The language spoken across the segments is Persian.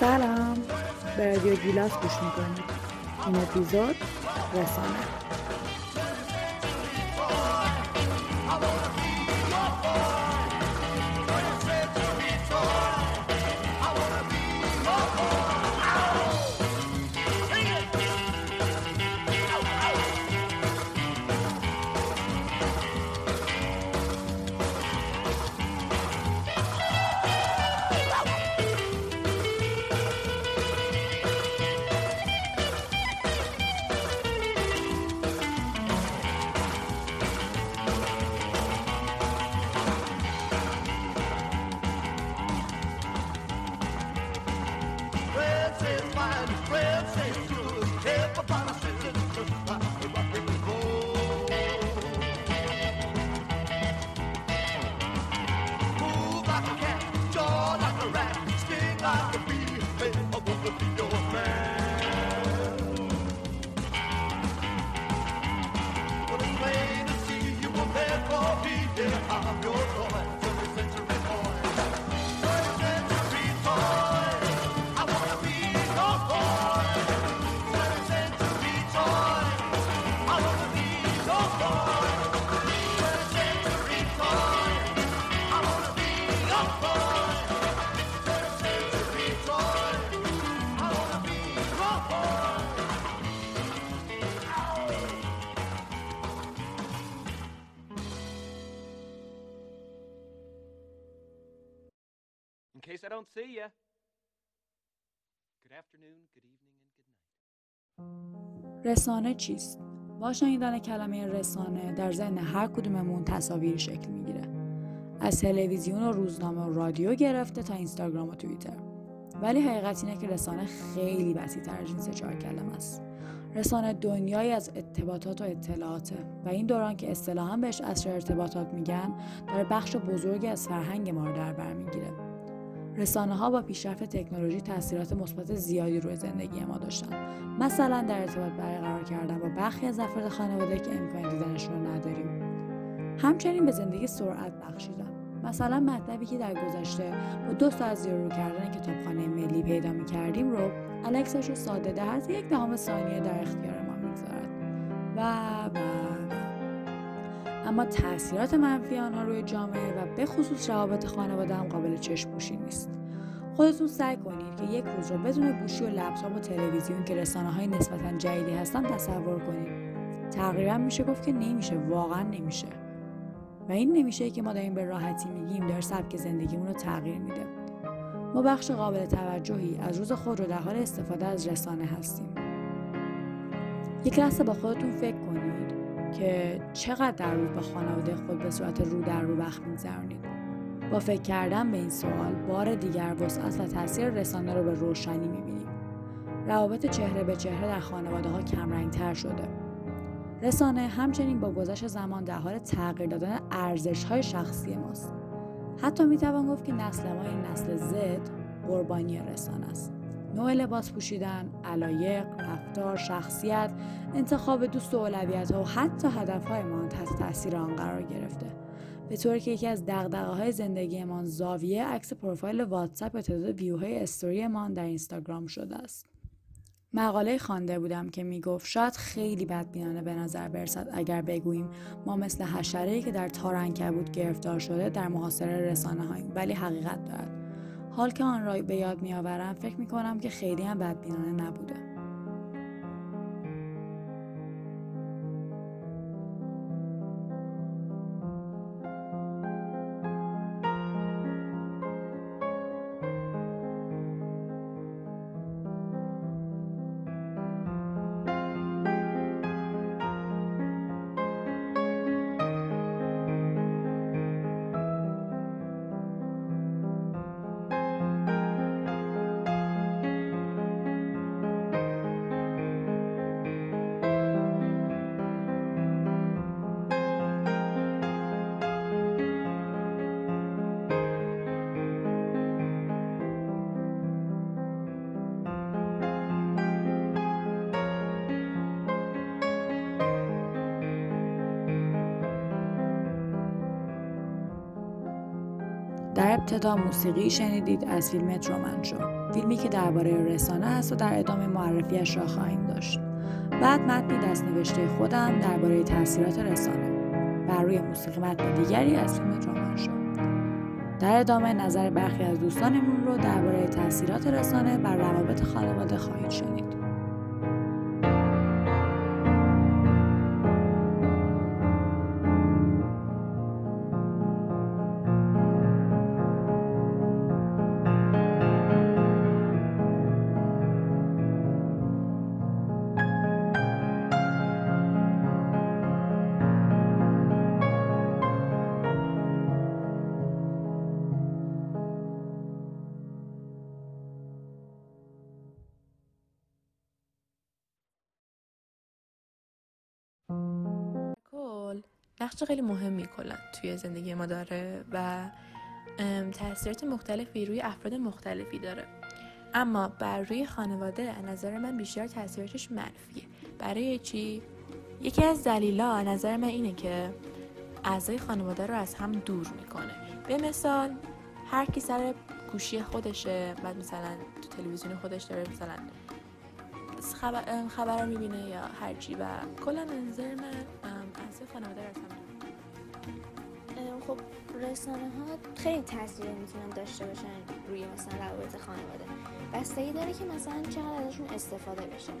سلام به رادیو گیلاس گوش می‌کنید این اپیزود رسانه don't see you. Good afternoon, good evening, and good night. رسانه چیست؟ با شنیدن کلمه رسانه در ذهن هر کدوممون تصاویر شکل می‌گیره. از تلویزیون و روزنامه و رادیو گرفته تا اینستاگرام و توییتر. ولی حقیقت اینه که رسانه خیلی وسیع‌تر از این سه چهار کلمه است. رسانه دنیایی از ارتباطات و اطلاعاته و این دوران که اصطلاحا بهش عصر ارتباطات میگن داره بخش بزرگی از فرهنگ ما رو در بر می‌گیره رسانه ها با پیشرفت تکنولوژی تاثیرات مثبت زیادی روی زندگی ما داشتن مثلا در ارتباط برقرار کردن با برخی از افراد خانواده که امکان دیدنشون نداریم. همچنین به زندگی سرعت بخشیدن. مثلا مطلبی که در گذشته با دو ساعت زیرو کردن کتابخانه ملی پیدا می کردیم رو الکساش رو ساده در یک دهم ثانیه در اختیار ما می‌گذارد. و و. اما تاثیرات منفی آنها روی جامعه و به خصوص روابط خانواده هم قابل چشم پوشی نیست. خودتون سعی کنید که یک روز رو بدون گوشی و لپتاپ و تلویزیون که رسانه های نسبتا جدیدی هستن تصور کنید. تقریبا میشه گفت که نمیشه واقعا نمیشه. و این نمیشه که ما داریم به راحتی میگیم داره سبک زندگیمون رو تغییر میده. ما بخش قابل توجهی از روز خود رو در حال استفاده از رسانه هستیم. یک لحظه با خودتون فکر کنید. که چقدر در روز با خانواده خود به صورت رو در رو وقت میگذرونید. با فکر کردن به این سوال بار دیگر وسعت و تاثیر رسانه رو به روشنی می‌بینیم. روابط چهره به چهره در خانواده ها کمرنگتر شده. رسانه همچنین با گذشت زمان در حال تغییر دادن ارزش های شخصی ماست. حتی می‌توان گفت که نسل ما این نسل زد قربانی رسانه است. نوع لباس پوشیدن، علایق، رفتار، شخصیت، انتخاب دوست و اولویت و حتی هدف ما تحت تاثیر آن قرار گرفته. به طوری که یکی از دقدقه های زندگیمان زاویه عکس پروفایل واتساپ تعداد ویوهای استوریمان در اینستاگرام شده است. مقاله خوانده بودم که می‌گفت شاید خیلی بدبینانه به نظر برسد اگر بگوییم ما مثل حشره که در تار بود گرفتار شده در محاصره رسانه هاییم ولی حقیقت دارد حال که آن را به یاد میآورم فکر می کنم که خیلی هم بدبینانه نبوده. ابتدا موسیقی شنیدید از فیلم ترومن شو فیلمی که درباره رسانه است و در ادامه معرفیش را خواهیم داشت. بعد متنی دست نوشته خودم درباره تاثیرات رسانه بر روی موسیقی متن دیگری از فیلم ترومن شو در ادامه نظر برخی از دوستانمون رو درباره تاثیرات رسانه بر روابط خانواده خواهید شنید. نقش خیلی مهمی کلا توی زندگی ما داره و تاثیرات مختلفی روی افراد مختلفی داره. اما بر روی خانواده از نظر من بیشتر تاثیراتش منفیه. برای چی؟ یکی از دلیلا نظر من اینه که اعضای خانواده رو از هم دور می‌کنه. به مثال هر کی سر گوشی خودشه بعد مثلا تو تلویزیون خودش داره مثلا خبر, خبر رو می‌بینه یا هرچی و کلا نظر من اعضای خانواده رو از هم خب رسانه ها خیلی تاثیر می‌تونن داشته باشن روی مثلا روابط خانواده. بستگی داره که مثلا چقدر ازشون استفاده بشه.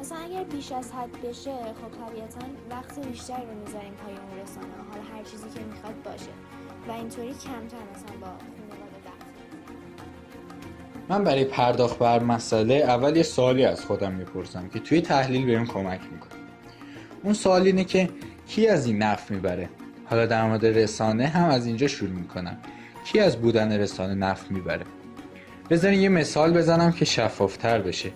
مثلا اگر بیش از حد بشه خب طبیعتا وقت بیشتری رو می‌ذاریم پای اون رسانه حالا هر چیزی که می‌خواد باشه. و اینطوری کمتر مثلا با من برای پرداخت بر مسئله اول یه سوالی از خودم می‌پرسم که توی تحلیل بهم کمک می‌کنه. اون سوال اینه که کی از این نفع می‌بره؟ حالا در مورد رسانه هم از اینجا شروع می‌کنم. کی از بودن رسانه نفع می‌بره؟ بذارین یه مثال بزنم که شفافتر بشه.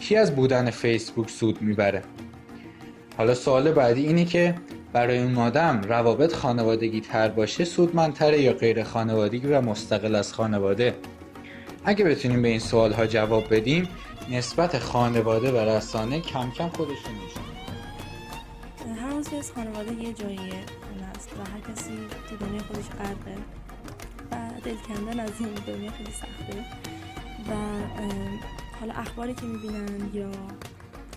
کی از بودن فیسبوک سود می‌بره؟ حالا سوال بعدی اینه که برای اون آدم روابط خانوادگی تر باشه سودمندتره یا غیر خانوادگی و مستقل از خانواده؟ اگه بتونیم به این سوال ها جواب بدیم نسبت خانواده و رسانه کم کم خودشون نشون از خانواده یه جاییه اون است و هر کسی تو دنیا خودش غرقه و دل کندن از این دنیا خیلی سخته. و حالا اخباری که می‌بینن یا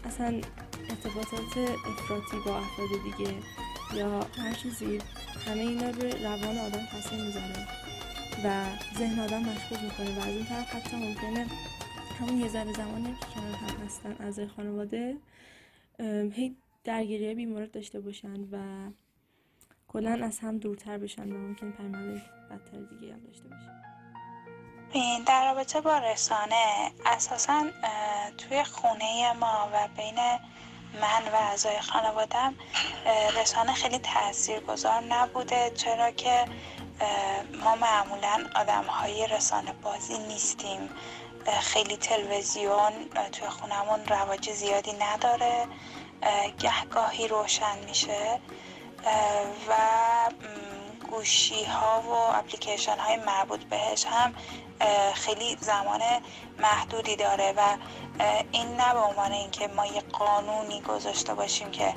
اصلا ارتباطات افراطی با افراد دیگه یا هر چیزی همه اینا روی روان آدم تاثیر می‌ذاره و ذهن آدم مشغول می‌کنه و از اون طرف حتی ممکنه همون یه ذره زمانی که کنار هم هستن اعضای خانواده هی درگیری بیمارات داشته باشن و کلا از هم دورتر بشن و ممکن پیامد بدتر دیگه هم داشته باشن. در رابطه با رسانه اساسا توی خونه ما و بین من و اعضای خانوادم رسانه خیلی تاثیرگذار نبوده چرا که ما معمولا آدم های رسانه بازی نیستیم. خیلی تلویزیون توی خونمون رواج زیادی نداره. گهگاهی روشن میشه و گوشی ها و اپلیکیشن های مربوط بهش هم خیلی زمان محدودی داره و این نه به عنوان اینکه ما یه قانونی گذاشته باشیم که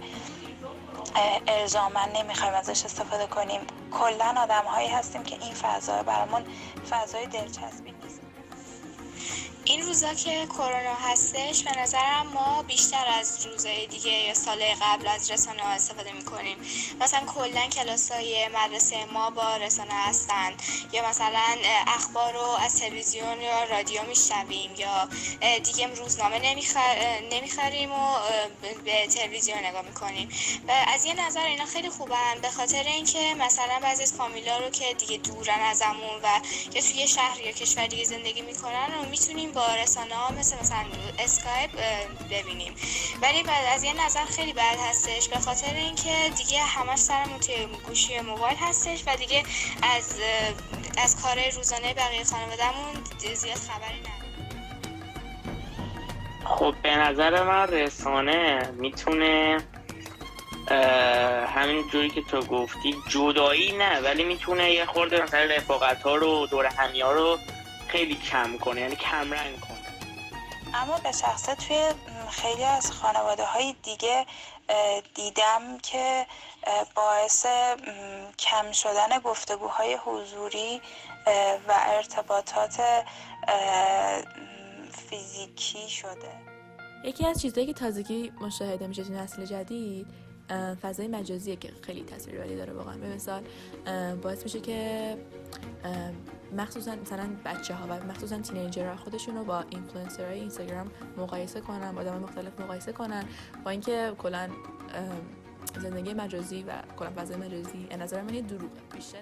الزاما نمی‌خوایم ازش استفاده کنیم. کلا آدم هایی هستیم که این فضا برامون فضای دلچسبی این روزا که کرونا هستش به نظرم ما بیشتر از روزهای دیگه یا سال قبل از رسانه ها استفاده می‌کنیم. مثلا کلا کلاس های مدرسه ما با رسانه هستن یا مثلا اخبار رو از تلویزیون یا رادیو میشنویم یا دیگه روزنامه نمیخر... نمی‌خریم و به تلویزیون نگاه می‌کنیم. و از یه نظر اینا خیلی خوبن به خاطر اینکه مثلا بعضی از فامیلا رو که دیگه دورن ازمون و یا توی شهر یا کشور دیگه زندگی می‌کنن و می‌تونیم با رسانه ها مثل مثلا اسکایپ ببینیم. ولی بعد از یه نظر خیلی بد هستش به خاطر اینکه دیگه همش سرمون توی گوشی موبایل هستش و دیگه از از کار روزانه بقیه خانوادهمون زیاد خبری نداریم. خب به نظر من رسانه می‌تونه همین جوری که تو گفتی جدایی نه ولی می‌تونه یه خورده مثلا رفاقت ها رو دور همی ها رو خیلی کم کنه یعنی کم رنگ کنه. اما به شخصه توی خیلی از خانواده های دیگه دیدم که باعث کم شدن گفتگوهای حضوری و ارتباطات فیزیکی شده. یکی از چیزهایی که تازگی مشاهده میشه تو نسل جدید فضای مجازیه که خیلی تاثیرگذاری داره واقعا. به مثال باعث میشه که مخصوصا مثلا بچه ها و مخصوصا teenager خودشون رو با اینفلوئنسر های اینستاگرام مقایسه کنن با آدم مختلف مقایسه کنن. با اینکه کلا زندگی مجازی و کلا فضای مجازی از نظر من یه دروغه. بیشتر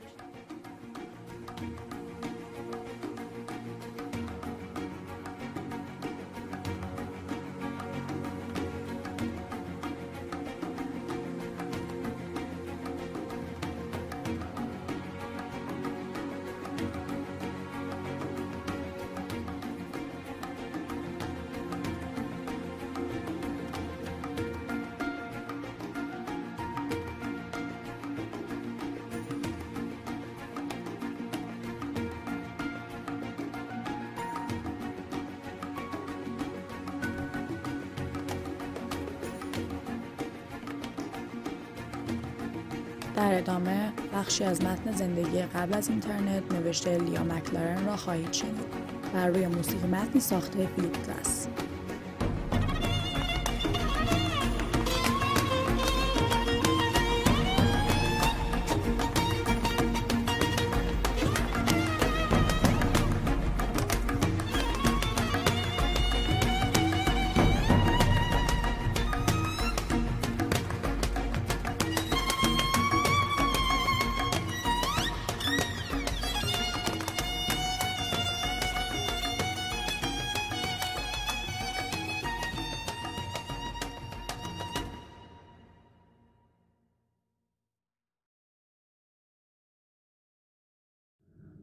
در ادامه بخشی از متن زندگی قبل از اینترنت نوشته لیا مکلارن را خواهید شنید. بر روی موسیقی متنی ساخته فیلیپ کلاس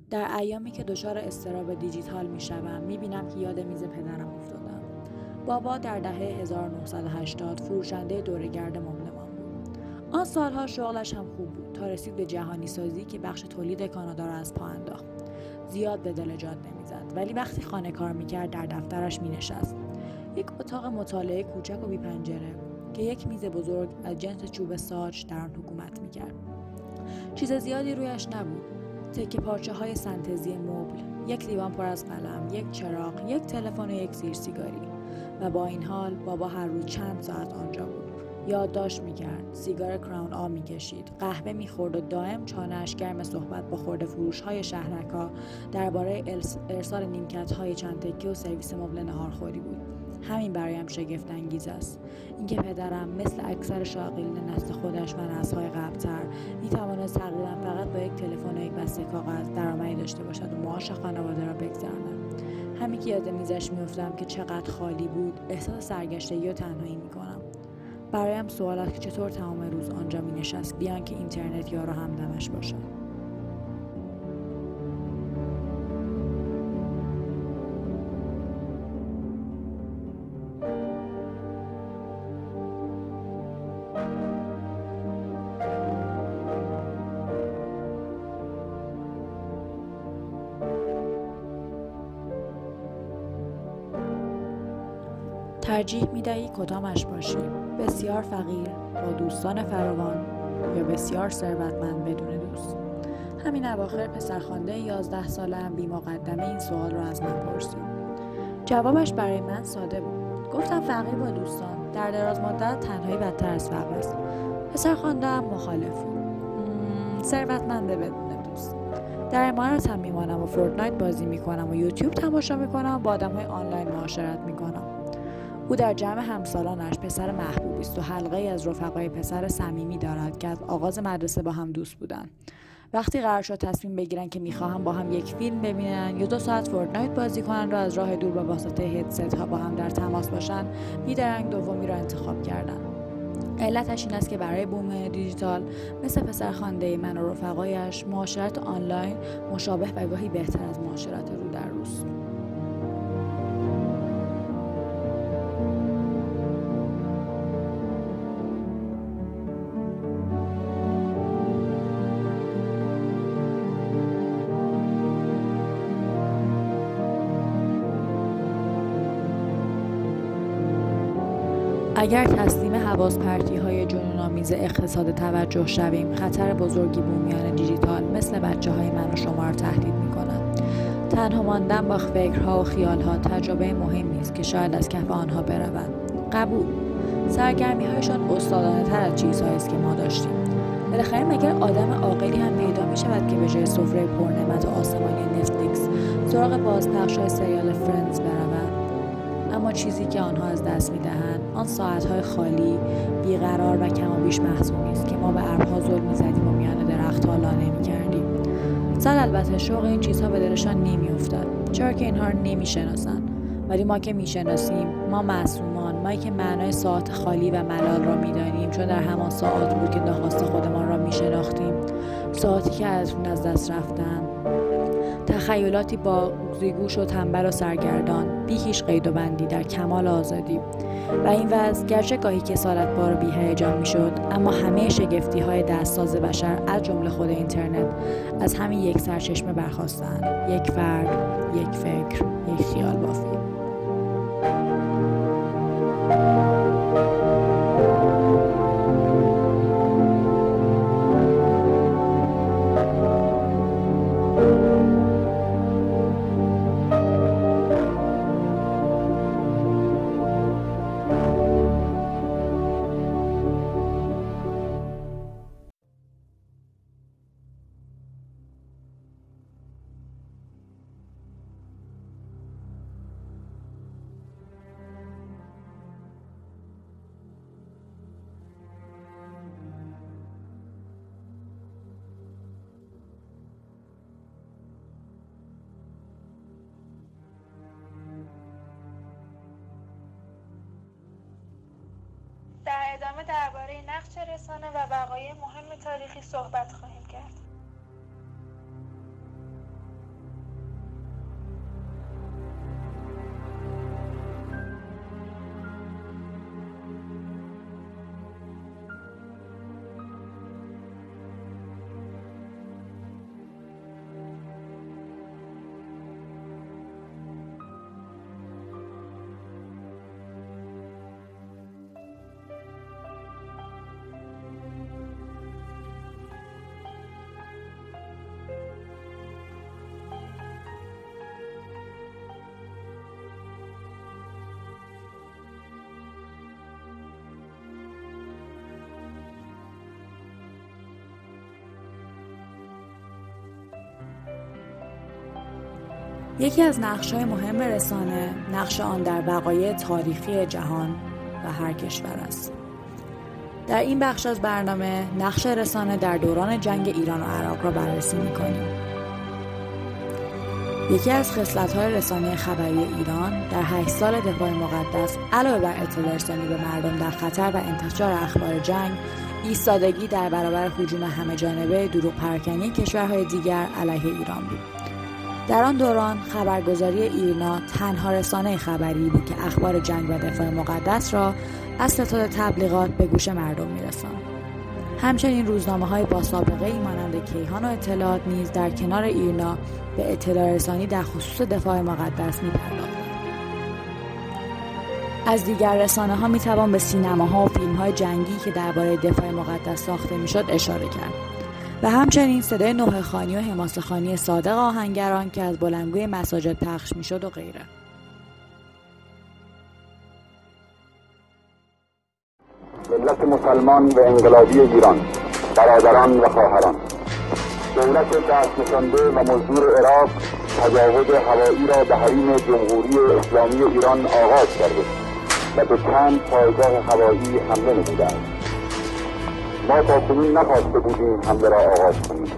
در ایامی که دچار استراب دیجیتال می شوم می بینم که یاد میز پدرم افتادم. بابا در دهه 1980 فروشنده دورگرد مبلمان بود. آن سالها شغلش هم خوب بود تا رسید به جهانی سازی که بخش تولید کانادا را از پا انداخت. زیاد به دل جاد نمی‌زد ولی وقتی خانه کار می‌کرد در دفترش می نشست. یک اتاق مطالعه کوچک و بی پنجره که یک میز بزرگ از جنس چوب ساج در آن حکومت می‌کرد. چیز زیادی رویش نبود تکه پارچه های سنتزی مبل، یک لیوان پر از قلم، یک چراغ، یک تلفن و یک زیر سیگاری و با این حال بابا هر روز چند ساعت آنجا بود. یادداشت می‌کرد، سیگار کراون آ می‌کشید، قهوه می‌خورد و دائم چانهاش گرم صحبت با خورده فروش های شهرکا درباره ارسال نیمکت های چند تکه و سرویس مبل نهارخوری بود. همین برایم شگفت انگیز است. اینکه پدرم مثل اکثر شاغلین نسل خودش و نسلهای قبلتر می‌توانست تقریبا فقط با یک تلفن و یک بسته کاغذ درآمدی داشته باشد و معاش خانواده را بگذراند. همین که یاد میزش میافتم که چقدر خالی بود احساس سرگشتگی و تنهایی می‌کنم. برایم سوال است که چطور تمام روز آنجا مینشست بیان که اینترنت یا را همدمش باشد. دهی کدامش باشی؟ بسیار فقیر با دوستان فراوان یا بسیار ثروتمند بدون دوست؟ همین اواخر پسرخوانده یازده ساله هم بی مقدمه این سوال را از من پرسید. جوابش برای من ساده بود. گفتم فقیر با دوستان در دراز مدت تنهایی بدتر از فقر است. پسرخوانده هم مخالف بود. ثروتمنده بدون دوست. در امارات هم میمانم و فورتنایت بازی می‌کنم و یوتیوب تماشا می‌کنم و با آدم های آنلاین معاشرت می‌کنم. او در جمع همسالانش پسر محبوبی است و حلقه از رفقای پسر صمیمی دارد که از آغاز مدرسه با هم دوست بودند. وقتی قرار شد تصمیم بگیرن که می‌خواهم با هم یک فیلم ببینن یا دو ساعت فورتنایت بازی کنن و از راه دور با واسطه هدست ها با هم در تماس باشن بیدرنگ دومی را انتخاب کردن علتش این است که برای بوم دیجیتال مثل پسرخوانده من و رفقایش معاشرت آنلاین مشابه و گاهی بهتر از معاشرت رو در روز. اگر تسلیم حواس پرتی های جنون اقتصاد توجه شویم خطر بزرگی بومیان دیجیتال مثل بچه های من و شما را تهدید می کند. تنها ماندن با فکرها و خیالها تجربه مهمی است که شاید از کف آنها برود قبول. سرگرمی هایشان استادانه تر از چیزهایی است که ما داشتیم. بالاخره مگر آدم عاقلی هم پیدا می شود که به جای سفره پرنعمت و آسمانی نتفلیکس سراغ بازپخش های سریال فرندز چیزی که آنها از دست می‌دهند آن ساعتهای خالی بیقرار و کم و بیش محزونی است که ما به ابرها زل می‌زدیم و میان درختها لانه می‌کردیم. صد البته شوق این چیزها به دلشان نمیافتد چرا که اینها را نمی‌شناسند ولی ما که می‌شناسیم ما معصومان مایی که معنای ساعت خالی و ملال را می‌دانیم چون در همان ساعات بود که ناخواسته خودمان را میشناختیم. ساعتی که ازشون از دست رفتن تخیلاتی با زیگوش و تنبل و سرگردان بی هیچ قید و بندی در کمال آزادی. و این وضع گرچه گاهی کسالت بار و بیهیجان می‌شد اما همه شگفتی های دستساز بشر از جمله خود اینترنت از همین یک سرچشمه برخواستند یک فرد یک فکر یک خیال بافی. یکی از نقش‌های مهم رسانه نقش آن در وقایع تاریخی جهان و هر کشور است. در این بخش از برنامه نقش رسانه در دوران جنگ ایران و عراق را بررسی می‌کنیم. یکی از خصلت‌های رسانه خبری ایران در هشت سال دفاع مقدس علاوه بر اطلاع رسانی به مردم در خطر و انتشار اخبار جنگ ایستادگی در برابر هجوم همه جانبه دروغ پراکنی کشورهای دیگر علیه ایران بود. در آن دوران خبرگزاری ایرنا تنها رسانه خبری بود که اخبار جنگ و دفاع مقدس را از ستاد تبلیغات به گوش مردم میرساند. همچنین روزنامه های با سابقه ای مانند کیهان و اطلاعات نیز در کنار ایرنا به اطلاع رسانی در خصوص دفاع مقدس می از دیگر رسانه ها می توان به سینماها و فیلم های جنگی که درباره دفاع مقدس ساخته می شد اشاره کرد. و همچنین صدای نوح خانی و حماسه خانی صادق آهنگران که از بلندگوی مساجد پخش می شد و غیره. ملت مسلمان و انقلابی ایران برادران و خواهران. دولت دست نشانده و مزدور عراق تجاوز هوایی را به حریم جمهوری اسلامی ایران آغاز کرده و به چند پایگاه هوایی حمله نموده است. ما تا کنون نخواسته بودیم حمله را آغاز کنیم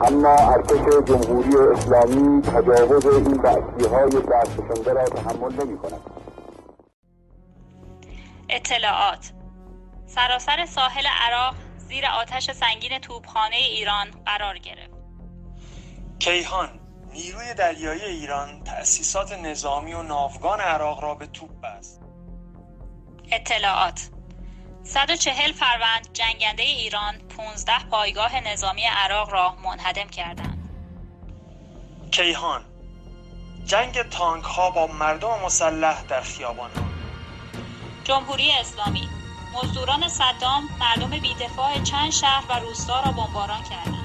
اما ارتش جمهوری اسلامی تجاوز این بحثی های دست نشانده را تحمل نمی کند اطلاعات سراسر ساحل عراق زیر آتش سنگین توپخانه ایران قرار گرفت. کیهان نیروی دریایی ایران تأسیسات نظامی و ناوگان عراق را به توپ بست. اطلاعات 140 فروند جنگنده ایران 15 پایگاه نظامی عراق را منهدم کردند. کیهان جنگ تانک ها با مردم مسلح در خیابان ها. جمهوری اسلامی مزدوران صدام مردم بیدفاع چند شهر و روستا را بمباران کردند.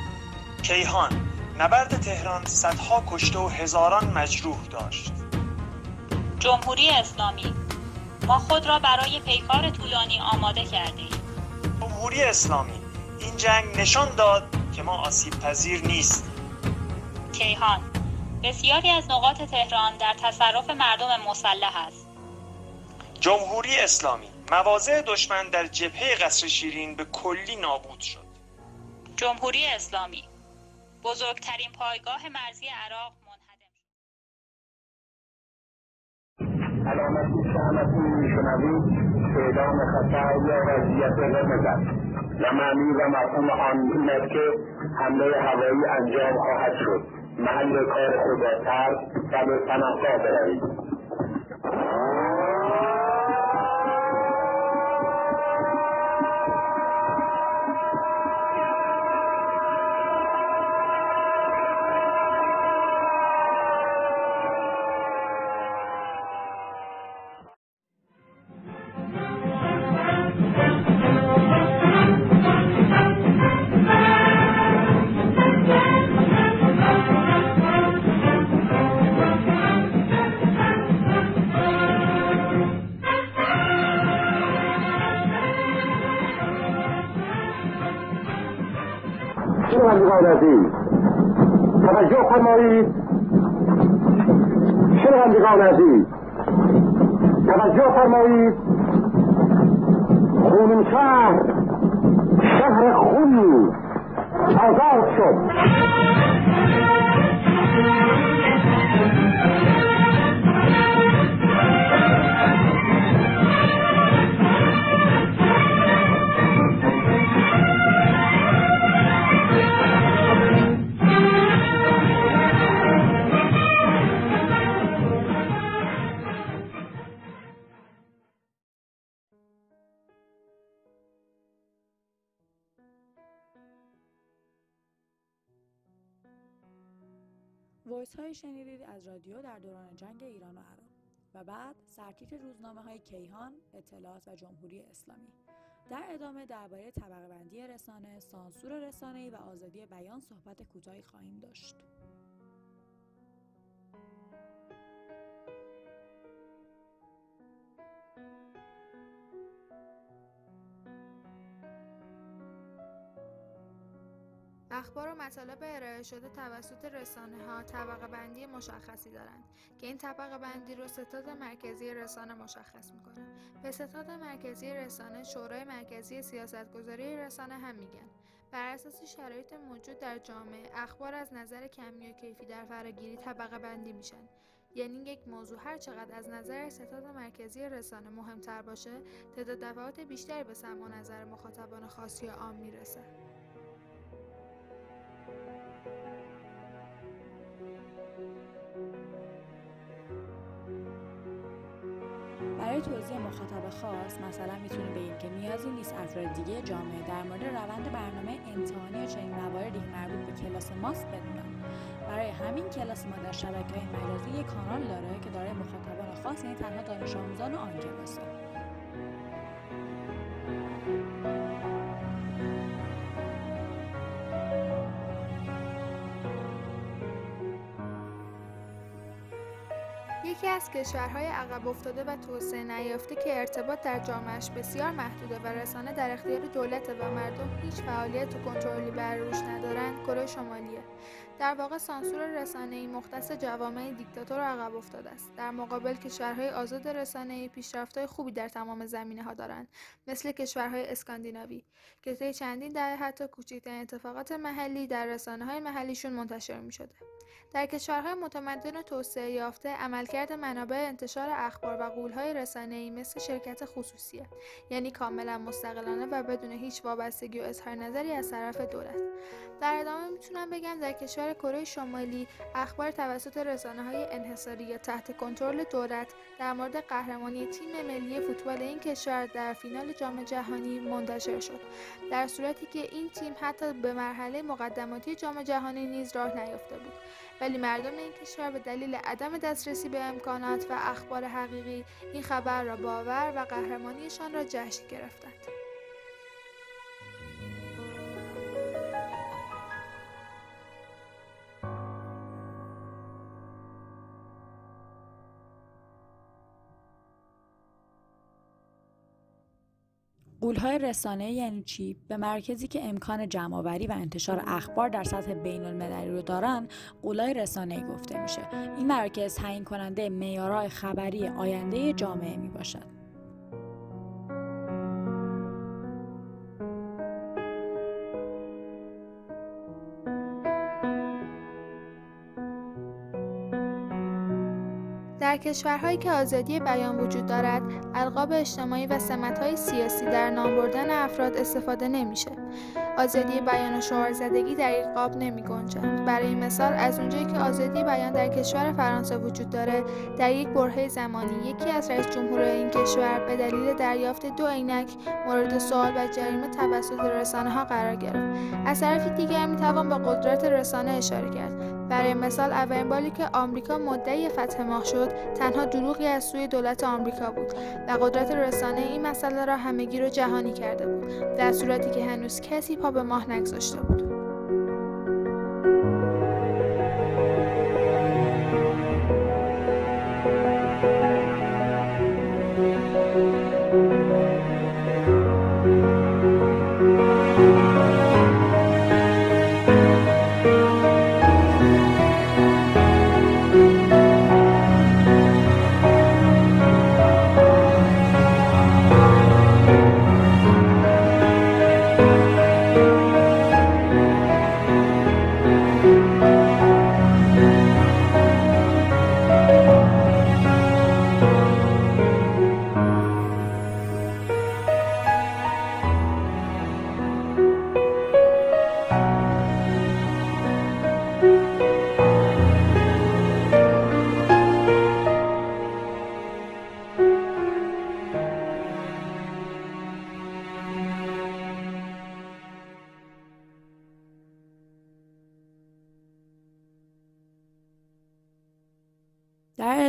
کیهان نبرد تهران صدها کشته و هزاران مجروح داشت جمهوری اسلامی ما خود را برای پیکار طولانی آماده کردیم جمهوری اسلامی این جنگ نشان داد که ما آسیب پذیر نیست کیهان بسیاری از نقاط تهران در تصرف مردم مسلح است. جمهوری اسلامی مواضع دشمن در جبهه قصر شیرین به کلی نابود شد. جمهوری اسلامی بزرگترین پایگاه مرزی عراق اعلام خطر یا وضعیت قرمز و معنی و مفهوم آن این است که حمله هوایی انجام خواهد شد. محل کار خود را ترک و به پناهگاه بروید. وایس های شنیدید از رادیو در دوران جنگ ایران و عراق و بعد سرتیتر روزنامه های کیهان، اطلاعات و جمهوری اسلامی. در ادامه درباره طبقه بندی رسانه، سانسور رسانه‌ای و آزادی بیان صحبت کوتاهی خواهیم داشت. اخبار و مطالب ارائه شده توسط رسانه ها طبقه بندی مشخصی دارند که این طبقه بندی رو ستاد مرکزی رسانه مشخص می‌کنه. به ستاد مرکزی رسانه شورای مرکزی سیاستگذاری رسانه هم میگن. بر اساس شرایط موجود در جامعه اخبار از نظر کمی و کیفی در فراگیری طبقه بندی میشن. یعنی یک موضوع هر چقدر از نظر ستاد مرکزی رسانه مهمتر باشه تعداد دفعات بیشتری به سمع نظر مخاطبان خاص یا عام می‌رسه. توضیح مخاطب خاص مثلا می‌تونیم بگیم که نیازی نیست افراد دیگه جامعه در مورد روند برنامه امتحانی یا چنین مواردی مربوط به کلاس ماست بدونن. برای همین کلاس ما در شبکه های مجازی یک کانال داره که دارای مخاطبان خاص یعنی تنها دانش آموزان آن کلاسه کشورهای عقب افتاده و توسعه نیافته که ارتباط در جامعهش بسیار محدوده و رسانه در اختیار دولت و مردم هیچ فعالیت و کنترلی بر روش ندارند. کره شمالیه در واقع سانسور رسانه‌ای مختص جوامع دیکتاتور عقب افتاده است. در مقابل کشورهای آزاد رسانه‌ای پیشرفت‌های خوبی در تمام زمینه‌ها دارند مثل کشورهای اسکاندیناوی که طی چندین دهه حتی کوچکترین اتفاقات محلی در رسانه‌های محلیشون منتشر می‌شده. در کشورهای متمدن و توسعه یافته عملکرد منابع انتشار اخبار و قولهای رسانه‌ای مثل شرکت خصوصیه یعنی کاملا مستقلانه و بدون هیچ وابستگی و اظهار نظری از طرف دولت. در ادامه می‌تونم بگم در کشور کره شمالی اخبار توسط رسانه های انحصاری تحت کنترل دولت در مورد قهرمانی تیم ملی فوتبال این کشور در فینال جام جهانی منتشر شد. در صورتی که این تیم حتی به مرحله مقدماتی جام جهانی نیز راه نیافته بود. ولی مردم این کشور به دلیل عدم دسترسی به امکانات و اخبار حقیقی این خبر را باور و قهرمانیشان را جشن گرفتند. قولهای رسانه یعنی چی؟ به مرکزی که امکان جمعآوری و انتشار اخبار در سطح بین المللی رو دارن قولهای رسانه گفته میشه این مرکز تعیین کننده معیارهای خبری آینده جامعه می باشد کشورهایی که آزادی بیان وجود دارد، القاب اجتماعی و سمتهای سیاسی در نام بردن افراد استفاده نمیشه. آزادی بیان و شعارزدگی در این قاب نمی گنجند. برای مثال از اونجایی که آزادی بیان در کشور فرانسه وجود داره در یک برهه زمانی یکی از رئیس جمهور این کشور به دلیل دریافت دو عینک مورد سوال و جریمه توسط رسانه ها قرار گرفت از طرفی دیگر می توان به قدرت رسانه اشاره کرد برای مثال اولین باری که آمریکا مدعی فتح ماه شد تنها دروغی از سوی دولت آمریکا بود و قدرت رسانه این مسئله را همگی رو جهانی کرده بود در صورتی که هنوز کسی پا به ماه نگذاشته بود.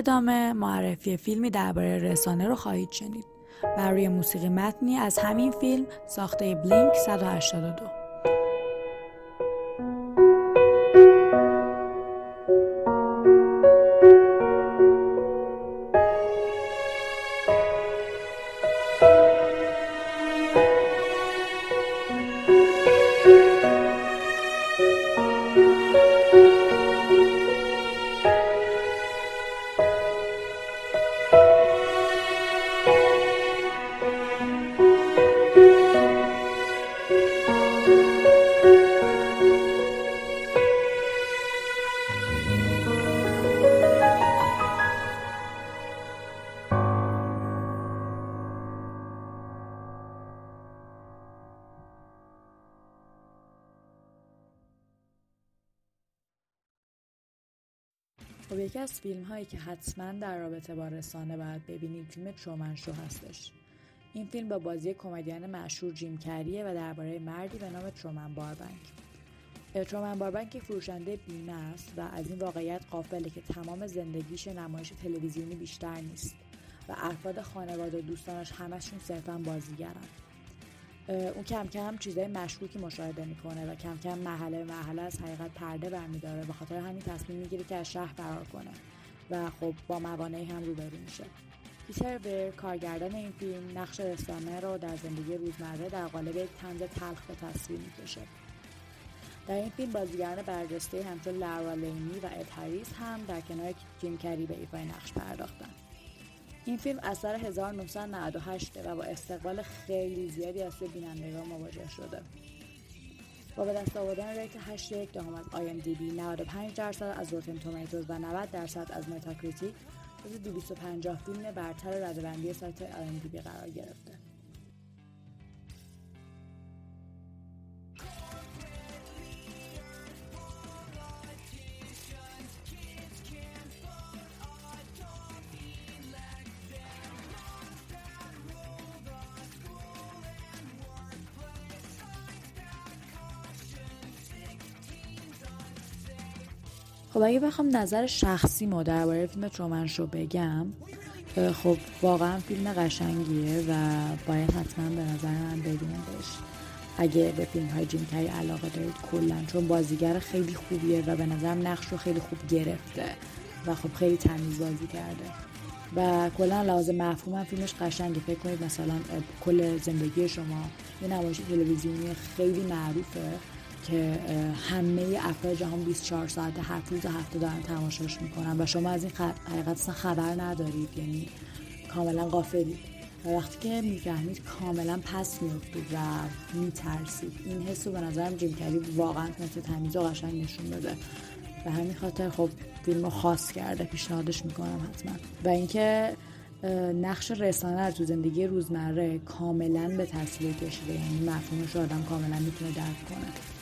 ادامه معرفی فیلمی درباره رسانه رو خواهید شنید. و روی موسیقی متنی از همین فیلم ساخته بلینک 182 از فیلم هایی که حتما در رابطه با رسانه باید ببینید فیلم ترومن شو هستش. این فیلم با بازی کمدین مشهور جیم کریه و درباره مردی به نام ترومن باربنک. ترومن باربنک فروشنده بیمه است و از این واقعیت قافله که تمام زندگیش نمایش تلویزیونی بیشتر نیست و افراد خانواده و دوستانش همشون صرفا بازیگرن. اون کم کم چیزای مشکوکی مشاهده می‌کنه و کم کم محله محله از حقیقت پرده برمیداره به خاطر همین تصمیم می‌گیره که از شهر فرار کنه و خب با موانعی هم روبرو میشه. پیتر ویر کارگردان این فیلم نقش رسانه رو در زندگی روزمره در قالب یک طنز تلخ به تصویر می‌کشه. در این فیلم بازیگران برجسته همچون لارا لینی و اد هم در کنار جیم کری به ایفای نقش پرداختن. این فیلم اثر 1998 و با استقبال خیلی زیادی از سوی بینندگان مواجه شده. با به دست آوردن rate 8 دهم از IMDb 95 درصد از Rotten Tomatoes و 90 درصد از Metacritic جز 250 فیلم برتر ردبندی سایت آی ام دی بی قرار گرفته. خب اگه بخوام نظر شخصی مو درباره فیلم ترومن شو بگم خب واقعا فیلم قشنگیه و باید حتما به نظر من ببینیدش اگه به فیلم های جیم علاقه دارید کلا چون بازیگر خیلی خوبیه و به نظرم نقش رو خیلی خوب گرفته و خب خیلی تمیز بازی کرده. و کلا لحاظ مفهوم هم فیلمش قشنگه. فکر کنید مثلا کل زندگی شما یه نمایش تلویزیونی خیلی معروفه. که همه افراد جهان 24 ساعت هر روز هفته دارن تماشاش می‌کنن و شما از این حقیقت خبر ندارید یعنی کاملا غافلید. و وقتی که می‌فهمید کاملا پس میافتید و میترسید این حس رو به نظرم جیم کری واقعا مثل تمیز و قشنگ نشون بده به همین خاطر خب فیلم خاص کرده پیشنهادش می‌کنم حتما. و اینکه نقش رسانه رو تو زندگی روزمره کاملا به تصویر کشیده یعنی مفهومش رو آدم کاملا می‌تونه درک کنه.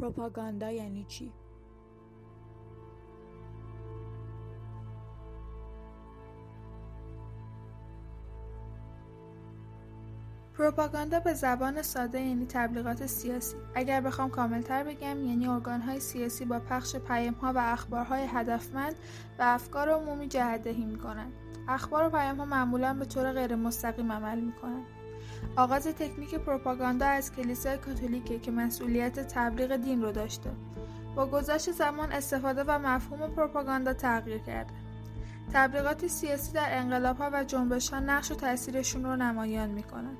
پروپاگاندا یعنی چی؟ پروپاگاندا به زبان ساده یعنی تبلیغات سیاسی. اگر بخوام کاملتر بگم یعنی ارگانهای سیاسی با پخش پیامها و اخبارهای هدفمند و افکار عمومی جهدهی می‌کنند اخبار و پیامها معمولا به طور غیر مستقیم عمل می‌کنند آغاز تکنیک پروپاگاندا از کلیسای کاتولیکه که مسئولیت تبلیغ دین رو داشته. با گذشت زمان استفاده و مفهوم پروپاگاندا تغییر کرده. تبلیغات سیاسی در انقلابها و جنبشها نقش و تاثیرشون رو نمایان می‌کنن.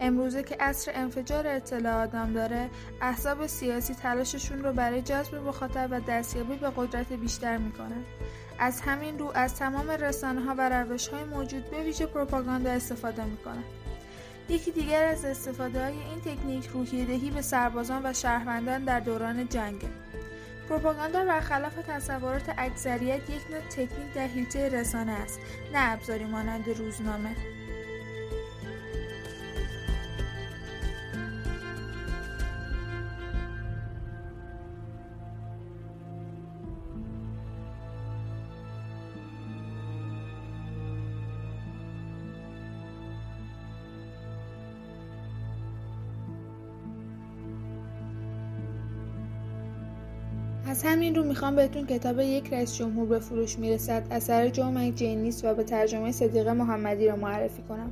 امروزه که عصر انفجار اطلاعات نام داره، احزاب سیاسی تلاششون رو برای جذب مخاطب و دستیابی به قدرت بیشتر می‌کنن. از همین رو از تمام رسانه ها و روش های موجود به ویژه پروپاگاندا استفاده می‌کنن. یکی دیگر از استفاده های این تکنیک روحیه‌دهی به سربازان و شهروندان در دوران جنگ پروپاگاندا برخلاف تصورات اکثریت یک نوع تکنیک در حیطه رسانه است نه ابزاری مانند روزنامه. همین رو می‌خوام بهتون کتاب یک رئیس جمهور به فروش می‌رسد. اثر جو جینیس و به ترجمه صدیق محمدی رو معرفی کنم.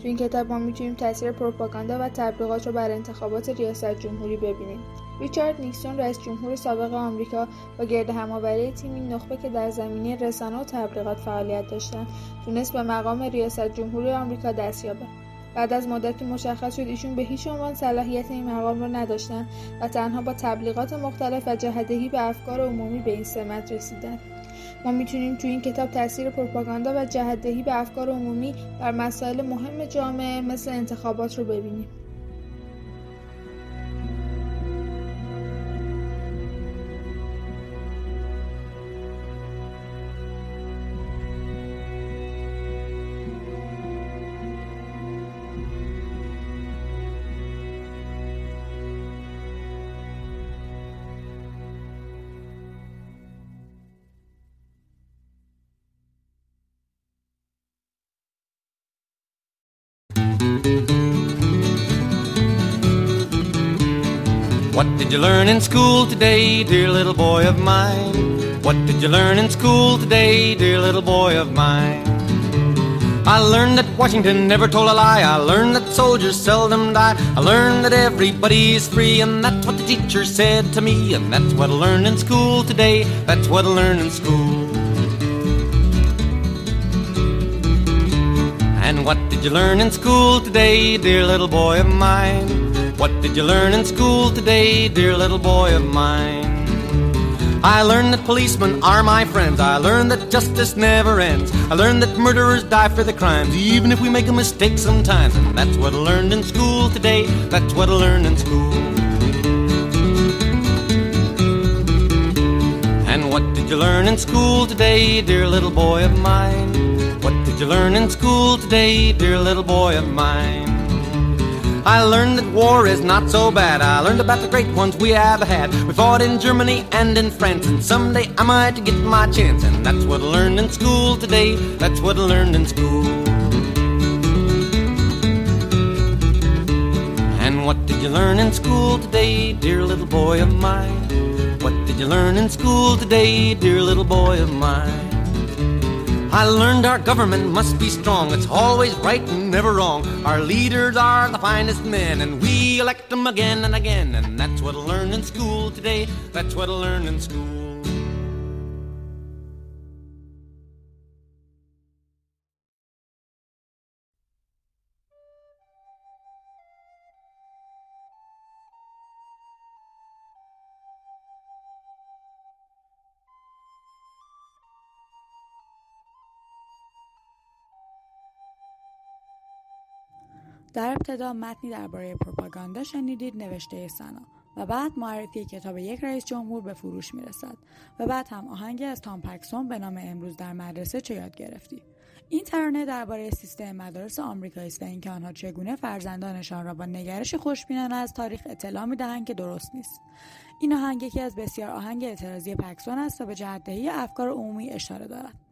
تو این کتاب ما می‌تونیم تاثیر پروپاگاندا و تبلیغات رو بر انتخابات ریاست جمهوری ببینیم. ریچارد نیکسون رئیس جمهور سابق آمریکا با گرد همآوری تیمی نخبه که در زمینه رسانه و تبلیغات فعالیت داشتند تونست به مقام ریاست جمهوری آمریکا دست یابه بعد از مدتی مشخص شد ایشون به هیچ عنوان صلاحیت این مقام را نداشتند و تنها با تبلیغات مختلف و جهدهی به افکار عمومی به این سمت رسیدند ما می‌تونیم تو این کتاب تاثیر پروپاگاندا و جهدهی به افکار عمومی بر مسائل مهم جامعه مثل انتخابات رو ببینیم. Did you learn in school today, dear little boy of mine? What did you learn in school today, dear little boy of mine? I learned that Washington never told a lie. I learned that soldiers seldom die. I learned that everybody's free, and that's what the teacher said to me. And that's what I learned in school today. That's what I learned in school. And what did you learn in school today, dear little boy of mine? What did you learn in school today, dear little boy of mine? I learned that policemen are my friends. I learned that justice never ends. I learned that murderers die for their crimes, even if we make a mistake sometimes. And that's what I learned in school today. That's what I learned in school. And what did you learn in school today, dear little boy of mine? What did you learn in school today, dear little boy of mine? I learned that war is not so bad. I learned about the great ones we have had. We fought in Germany and in France, and someday I might get my chance. And that's what I learned in school today. That's what I learned in school. And what did you learn in school today, dear little boy of mine? What did you learn in school today, dear little boy of mine? I learned our government must be strong. It's always right and never wrong. Our leaders are the finest men, and we elect them again and again. And that's what I learned in school today. That's what I learned in school. در ابتدا متنی درباره پروپاگاندا شنیدید نوشته سنا و بعد معرفی کتاب یک رئیس جمهور به فروش می‌رسد و بعد هم آهنگی از تام پکسون به نام امروز در مدرسه چه یاد گرفتی؟ این ترانه درباره سیستم مدارس آمریکایی است و اینکه آنها چگونه فرزندانشان را با نگرش خوشبینانه از تاریخ اطلاع می‌دهند که درست نیست. این آهنگ یکی از بسیار آهنگ اعتراضی پکسون است و به جهتدهی افکار عمومی اشاره دارد.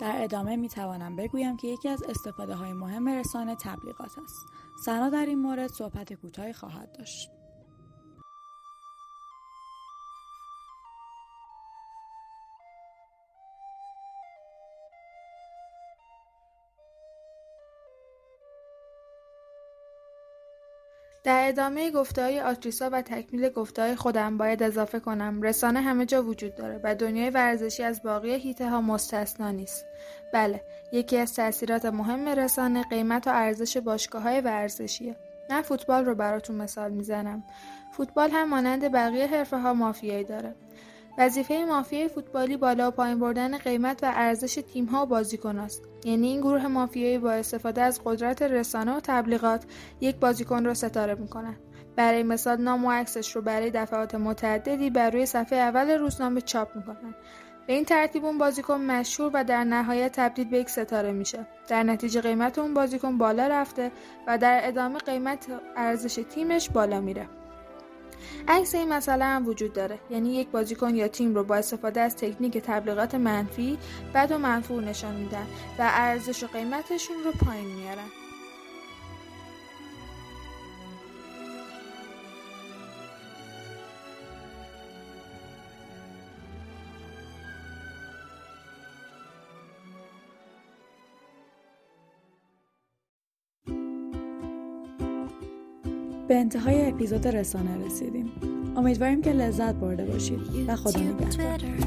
در ادامه می توانم بگویم که یکی از استفاده های مهم رسانه تبلیغات است. سنا در این مورد صحبت کوتاهی خواهد داشت. در ادامه گفتههای آتریسا و تکمیل گفتههای خودم باید اضافه کنم. رسانه همه جا وجود داره و دنیای ورزشی از باقی هیته ها مستثنا نیست. بله یکی از تاثیرات مهم رسانه قیمت و ارزش باشگاه های ورزشیه. من فوتبال رو براتون مثال می‌زنم. فوتبال هم مانند بقیه حرفه ها مافیایی داره. وظیفه مافیای فوتبالی بالا و پایین بردن قیمت و ارزش تیم‌ها و بازیکناست یعنی این گروه مافیایی با استفاده از قدرت رسانه و تبلیغات یک بازیکن را ستاره می‌کنن برای مثال نام و عکسش رو برای دفعات متعددی بر روی صفحه اول روزنامه چاپ می‌کنن. به این ترتیب اون بازیکن مشهور و در نهایت تبدیل به یک ستاره میشه. در نتیجه قیمت اون بازیکن بالا رفته و در ادامه قیمت ارزش تیمش بالا میره. عکس این مسئله هم وجود داره. یعنی یک بازیکن یا تیم رو با استفاده از تکنیک تبلیغات منفی بد و منفور نشان میدن و ارزش و قیمتشون رو پایین میارن. به انتهای اپیزود رسانه رسیدیم. امیدواریم که لذت برده باشید و خدا نگهدار.